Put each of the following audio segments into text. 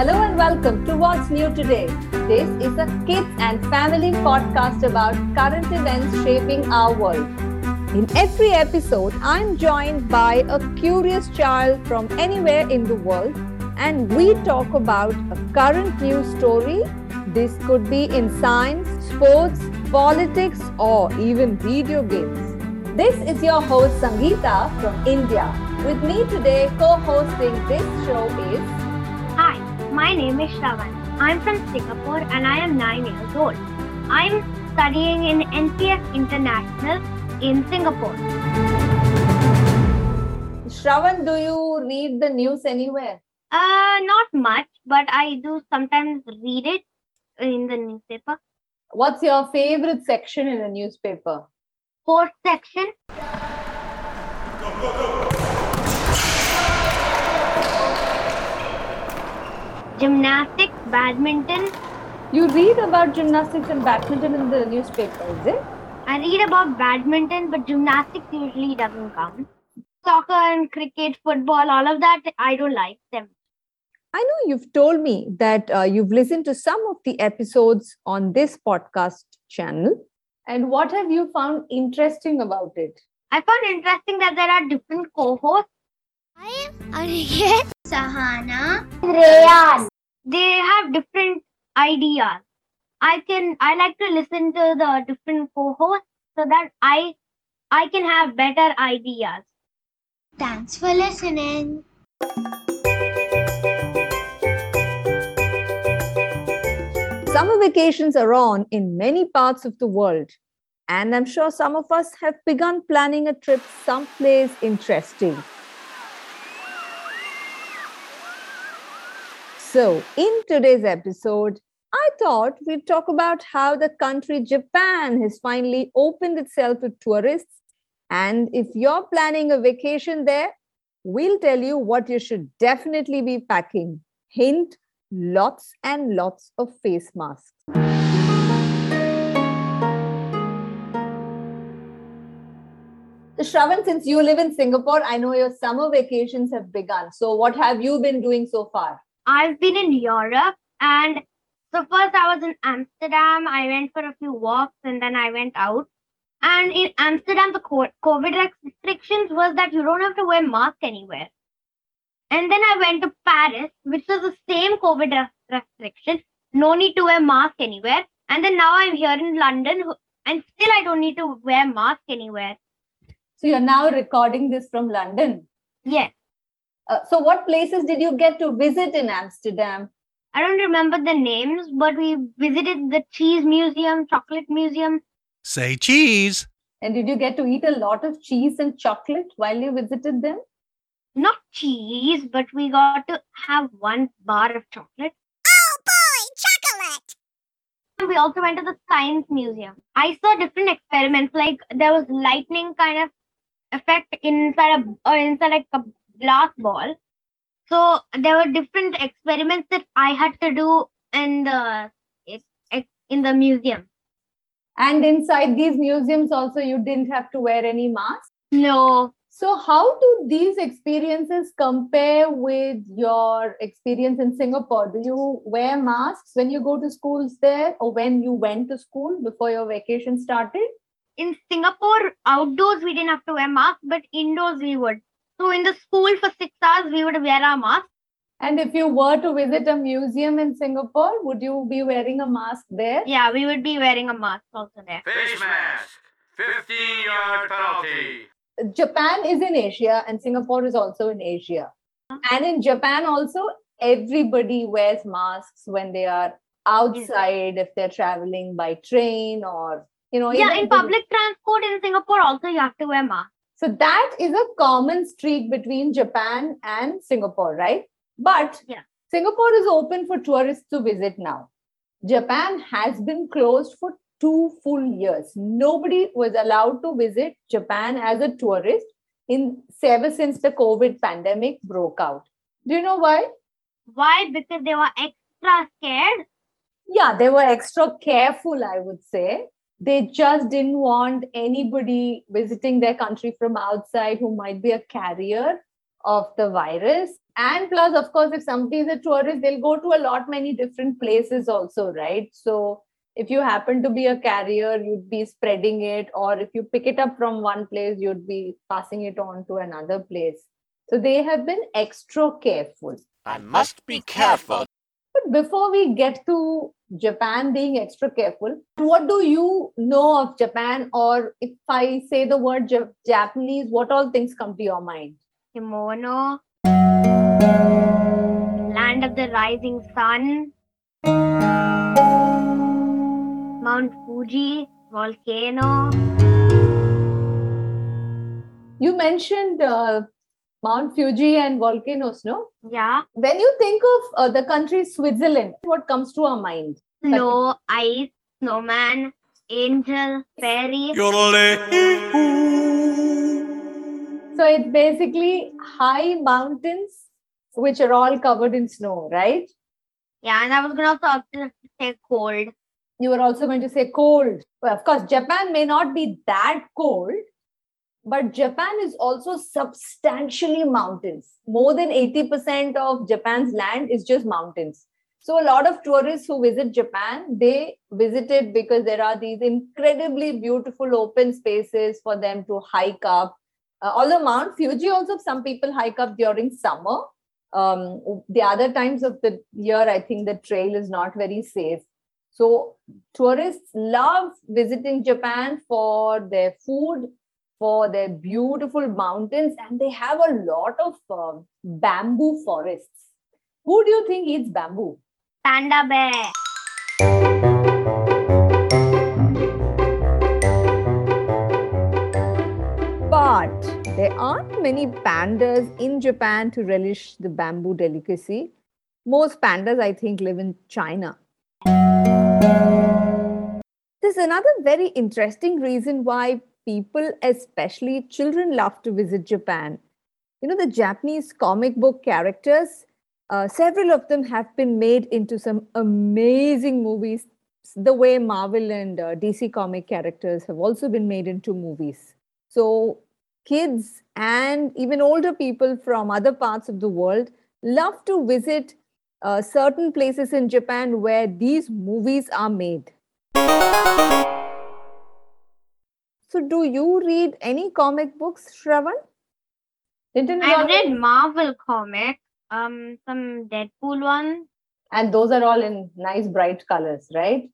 Hello and welcome to What's New Today. This is a kids and family podcast about current events shaping our world. In every episode, I'm joined by a curious child from anywhere in the world, and we talk about a current news story. This could be in science, sports, politics, or even video games. This is your host Sangeeta from India. With me today, co hosting this show is. Hi, my name is Shravan. I'm from Singapore and I am 9 years old. I'm studying in NPS International in Singapore. Shravan, do you read the news anywhere? Uh, not much, but I do sometimes read it in the newspaper. What's your favorite section in a newspaper? Sports section. Gymnastics, badminton. You read about gymnastics and badminton in the newspaper, is it? I read about badminton, but gymnastics usually doesn't count. Soccer and cricket, football, all of that, I don't like them. I know you've told me that uh, you've listened to some of the episodes on this podcast channel. And what have you found interesting about it? I found interesting that there are different co-hosts. I am Aniket Sahana. Rayan. They have different ideas. I can I like to listen to the different co-hosts so that I I can have better ideas. Thanks for listening. Summer vacations are on in many parts of the world, and I'm sure some of us have begun planning a trip someplace interesting. So, in today's episode, I thought we'd talk about how the country Japan has finally opened itself to tourists. And if you're planning a vacation there, we'll tell you what you should definitely be packing. Hint lots and lots of face masks. Shravan, since you live in Singapore, I know your summer vacations have begun. So, what have you been doing so far? I've been in Europe and so first I was in Amsterdam. I went for a few walks and then I went out. And in Amsterdam, the COVID restrictions was that you don't have to wear mask anywhere. And then I went to Paris, which was the same COVID restriction. No need to wear mask anywhere. And then now I'm here in London and still I don't need to wear mask anywhere. So you're now recording this from London? Yes. Uh, so what places did you get to visit in Amsterdam? I don't remember the names, but we visited the cheese museum, chocolate museum. Say cheese. And did you get to eat a lot of cheese and chocolate while you visited them? Not cheese, but we got to have one bar of chocolate. Oh boy, chocolate! We also went to the science museum. I saw different experiments, like there was lightning kind of effect inside a or inside like a glass ball. So there were different experiments that I had to do in the in the museum. And inside these museums, also, you didn't have to wear any mask. No. So, how do these experiences compare with your experience in Singapore? Do you wear masks when you go to schools there, or when you went to school before your vacation started? In Singapore, outdoors we didn't have to wear masks, but indoors we would. So in the school for six hours, we would wear our mask. And if you were to visit a museum in Singapore, would you be wearing a mask there? Yeah, we would be wearing a mask also there. Face mask, 15 yard penalty. Japan is in Asia and Singapore is also in Asia. Uh-huh. And in Japan also, everybody wears masks when they are outside, if they're traveling by train or, you know. Yeah, in public transport in Singapore also, you have to wear mask. So that is a common streak between Japan and Singapore, right? But yeah. Singapore is open for tourists to visit now. Japan has been closed for two full years. Nobody was allowed to visit Japan as a tourist in ever since the COVID pandemic broke out. Do you know why? Why? Because they were extra scared. Yeah, they were extra careful, I would say they just didn't want anybody visiting their country from outside who might be a carrier of the virus. And plus of course if somebody is a tourist they'll go to a lot many different places also right? So if you happen to be a carrier you'd be spreading it or if you pick it up from one place you'd be passing it on to another place. So they have been extra careful. I must be careful. Before we get to japan being extra careful what do you know of japan or if i say the word Ja- japanese what all things come to your mind Kimono. Land of the rising sun. Mount Fuji. Volcano. you mentioned uh, mount fuji and volcanoes no Yeah. when you think of uh, the country switzerland what comes to our mind Snow, ice, snowman, angel, fairy. so it's basically high mountains which are all covered in snow right Yeah, and I was gonna also also say cold. you were also going to say cold well, of course japan may not be that cold but japan is also substantially mountains. More than 80% of japan's land is just mountains. So a lot of tourists who visit japan they visit it because there are these incredibly beautiful open spaces for them to hike up. Uh, although mount fuji also some people hike up during summer. Um, the other times of the year i think the trail is not very safe. So tourists love visiting Japan for their food, for their beautiful mountains, and they have a lot of um bamboo forests. Who do you think eats bamboo? Panda bear. But there aren't many pandas in Japan to relish the bamboo delicacy. Most pandas, I think, live in China. There's another very interesting reason why people, especially children, love to visit Japan. You know, the Japanese comic book characters, uh, several of them have been made into some amazing movies, the way Marvel and uh, DC comic characters have also been made into movies. So, kids and even older people from other parts of the world love to visit uh, certain places in Japan where these movies are made. So, do you read any comic books, Shravan? Didn't I've read Marvel comic. Um, some Deadpool one. And those are all in nice bright colors, right?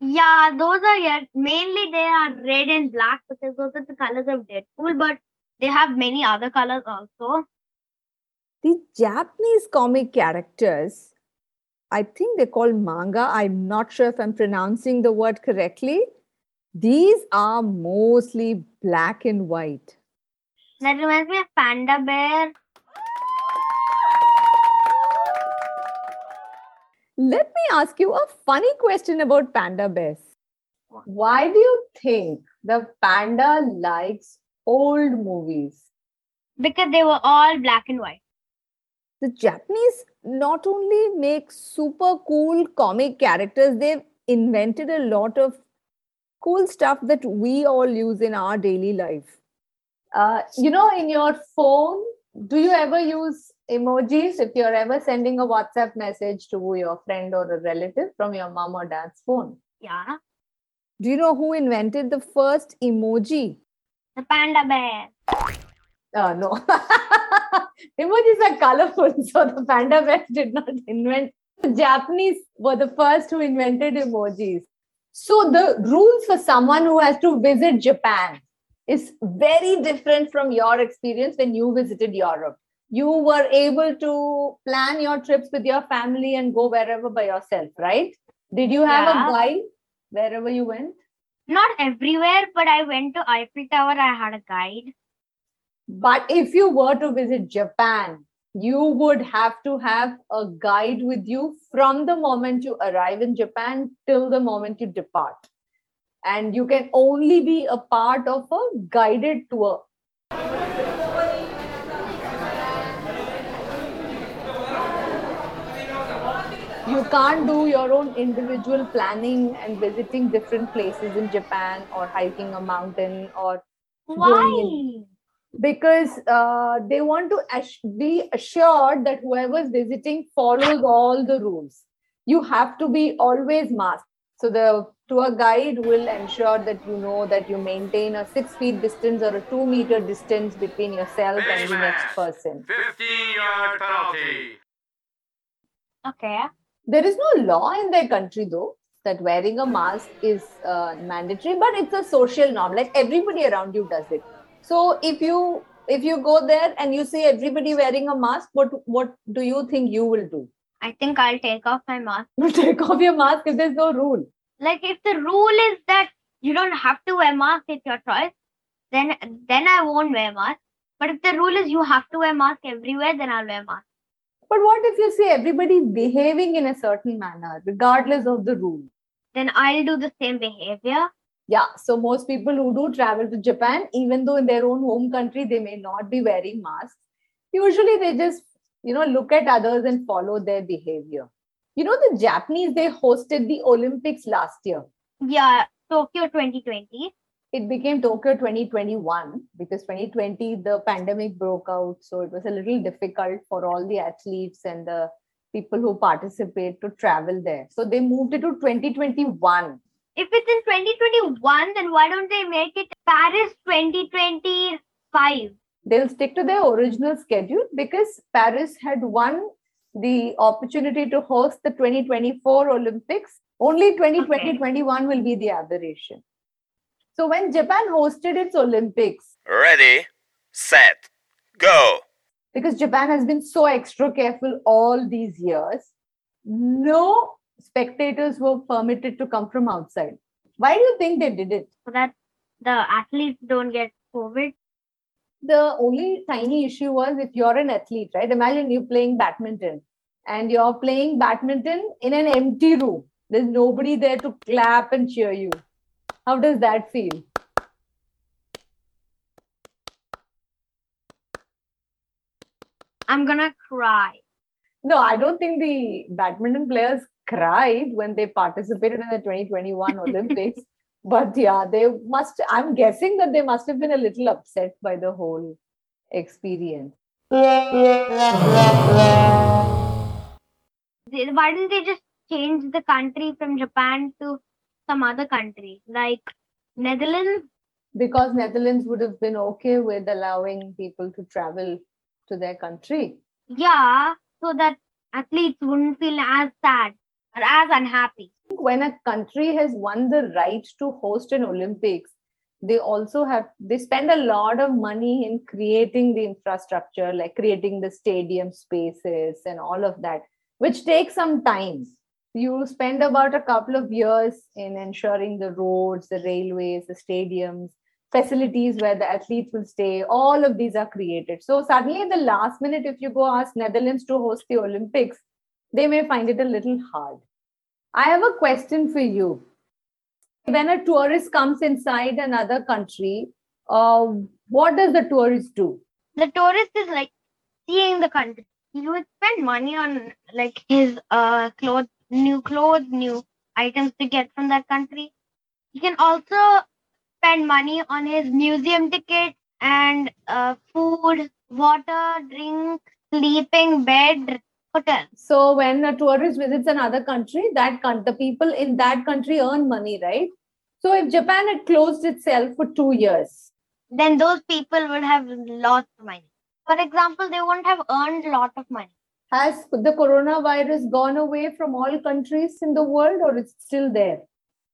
Yeah, those are yeah, mainly they are red and black because those are the colors of Deadpool, but they have many other colors also. The Japanese comic characters, I think they're called manga. I'm not sure if I'm pronouncing the word correctly. These are mostly black and white. That reminds me of Panda Bear. Let me ask you a funny question about panda bears. Why do you think the panda likes old movies? Because they were all black and white. The Japanese not only make super cool comic characters, they've invented a lot of cool stuff that we all use in our daily life. Uh, you know, in your phone, do you ever use emojis if you're ever sending a WhatsApp message to your friend or a relative from your mom or dad's phone? Yeah. Do you know who invented the first emoji? The Panda Bear. Uh, no. Emojis are colorful, so the panda bear did not invent. The Japanese were the first who invented emojis. So the rules for someone who has to visit Japan is very different from your experience when you visited Europe. You were able to plan your trips with your family and go wherever by yourself, right? Did you have Yeah. a guide wherever you went? Not everywhere, but I went to Eiffel Tower. I had a guide. But if you were to visit Japan, you would have to have a guide with you from the moment you arrive in Japan till the moment you depart. And you can only be a part of a guided tour. You can't do your own individual planning and visiting different places in Japan or hiking a mountain or Why? Going because uh, they want to ass- be assured that whoever's visiting follows all the rules. You have to be always masked. So the tour guide will ensure that you know that you maintain a six feet distance or a two meter distance between yourself and the next person. 15 yard penalty. Okay. There is no law in their country though that wearing a mask is uh, mandatory, but it's a social norm. Like everybody around you does it. So if you if you go there and you see everybody wearing a mask, what what do you think you will do? I think I'll take off my mask. You take off your mask if there's no rule. Like if the rule is that you don't have to wear mask, it's your choice. Then then I won't wear mask. But if the rule is you have to wear mask everywhere, then I'll wear mask. But what if you see everybody behaving in a certain manner, regardless of the rule? Then I'll do the same behavior. Yeah, so most people who do travel to Japan, even though in their own home country they may not be wearing masks, usually they just you know look at others and follow their behavior. You know, the Japanese they hosted the Olympics last year. Yeah, Tokyo 2020. It became Tokyo 2021 because 2020 the pandemic broke out, so it was a little difficult for all the athletes and the people who participate to travel there. So they moved it to 2021. If it's in 2021, then why don't they make it Paris 2025? they'll stick to their original schedule because Paris had won the opportunity to host the 2024 Olympics. Only 2020 Okay. 21 will be the aberration. So when Japan hosted its Olympics, Ready, set, go. because Japan has been so extra careful all these years, no spectators were permitted to come from outside. Why do you think they did it? So that the athletes don't get COVID. the only tiny issue was if you're an athlete, right? Imagine you're playing badminton and you're playing badminton in an empty room. There's nobody there to clap and cheer you. How does that feel? I'm gonna cry. No, I don't think the badminton players cried when they participated in the 2021 Olympics. But yeah, they must, I'm guessing that they must have been a little upset by the whole experience. Why didn't they just change the country from Japan to some other country like Netherlands? Because Netherlands would have been okay with allowing people to travel to their country. Yeah, so that athletes wouldn't feel as sad or as unhappy. when a country has won the right to host an olympics they also have they spend a lot of money in creating the infrastructure like creating the stadium spaces and all of that which takes some time. You spend about a couple of years in ensuring the roads the railways the stadiums facilities where the athletes will stay. All of these are created. So suddenly the last minute if you go ask netherlands to host the olympics they may find it a little hard I have a question for you. When a tourist comes inside another country, uh, what does the tourist do? The tourist is like seeing the country. He would spend money on like his uh clothes, new clothes, new items to get from that country. He can also spend money on his museum ticket and uh, food, water, drink, sleeping, bed, hotel. So when a tourist visits another country, that coun- the people in that country earn money, right? So if Japan had closed itself for two years, Then those people would have lost money. For example, they wouldn't have earned a lot of money. has the coronavirus gone away from all countries in the world, or it's still there?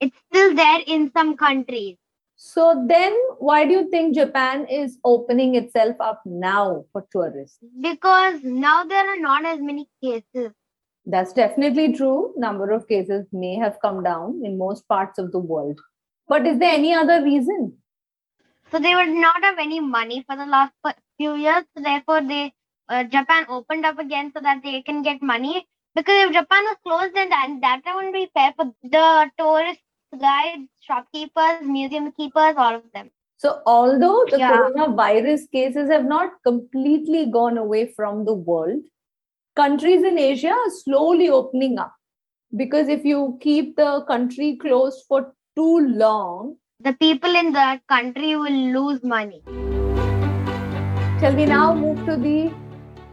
It's still there in some countries. So then, why do you think Japan is opening itself up now for tourists? because now there are not as many cases. That's definitely true. Number of cases may have come down in most parts of the world. But is there any other reason? So they would not have any money for the last few years. So therefore, they uh, Japan opened up again so that they can get money. Because if Japan was closed, then that, that wouldn't be fair for the tourist guides, shopkeepers, museum keepers, all of them. So, although the Yeah. coronavirus cases have not completely gone away from the world, countries in Asia are slowly opening up. Because if you keep the country closed for too long, The people in that country will lose money. Shall we now move to the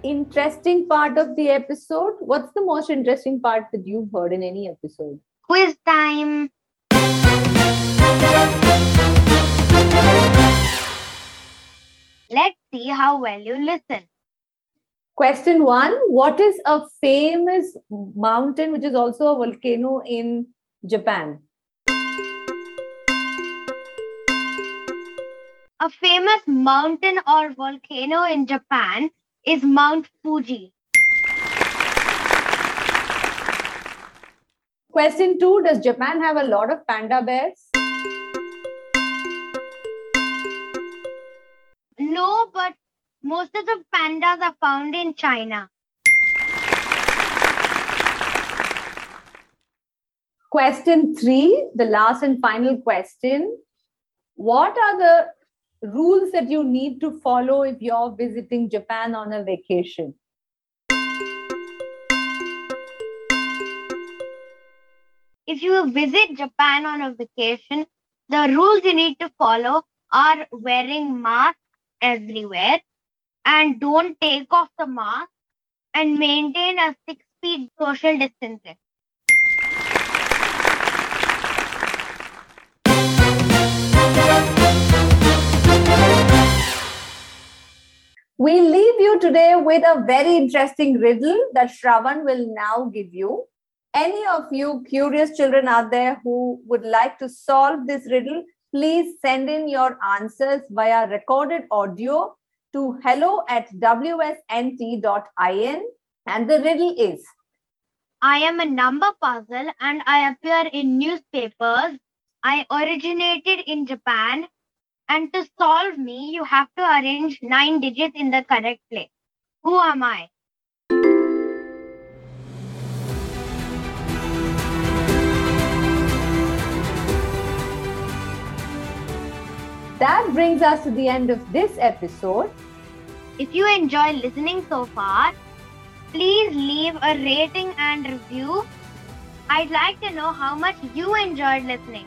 interesting part of the episode? What's the most interesting part that you've heard in any episode? Quiz time. See how well you listen. Question one What is a famous mountain which is also a volcano in Japan? A famous mountain or volcano in Japan is Mount Fuji. Question two Does Japan have a lot of panda bears? But most of the pandas are found in China. Question three, the last and final question. What are the rules that you need to follow if you're visiting Japan on a vacation? If you visit Japan on a vacation, the rules you need to follow are wearing masks everywhere and don't take off the mask and maintain a six feet social distancing. We leave you today with a very interesting riddle that Shravan will now give you. Any of you curious children out there who would like to solve this riddle, please send in your answers via recorded audio to hello at wsnt.in. And the riddle is I am a number puzzle and I appear in newspapers. I originated in Japan. And to solve me, you have to arrange nine digits in the correct place. Who am I? That brings us to the end of this episode. If you enjoy listening so far, please leave a rating and review. I'd like to know how much you enjoyed listening.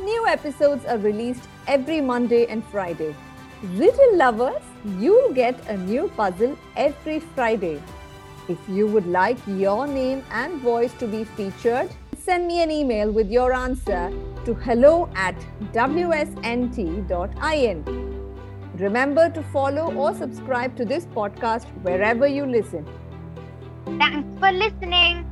New episodes are released every Monday and Friday. Riddle lovers, you'll get a new puzzle every Friday. If you would like your name and voice to be featured, send me an email with your answer to hello at wsnt.in. Remember to follow or subscribe to this podcast wherever you listen. Thanks for listening.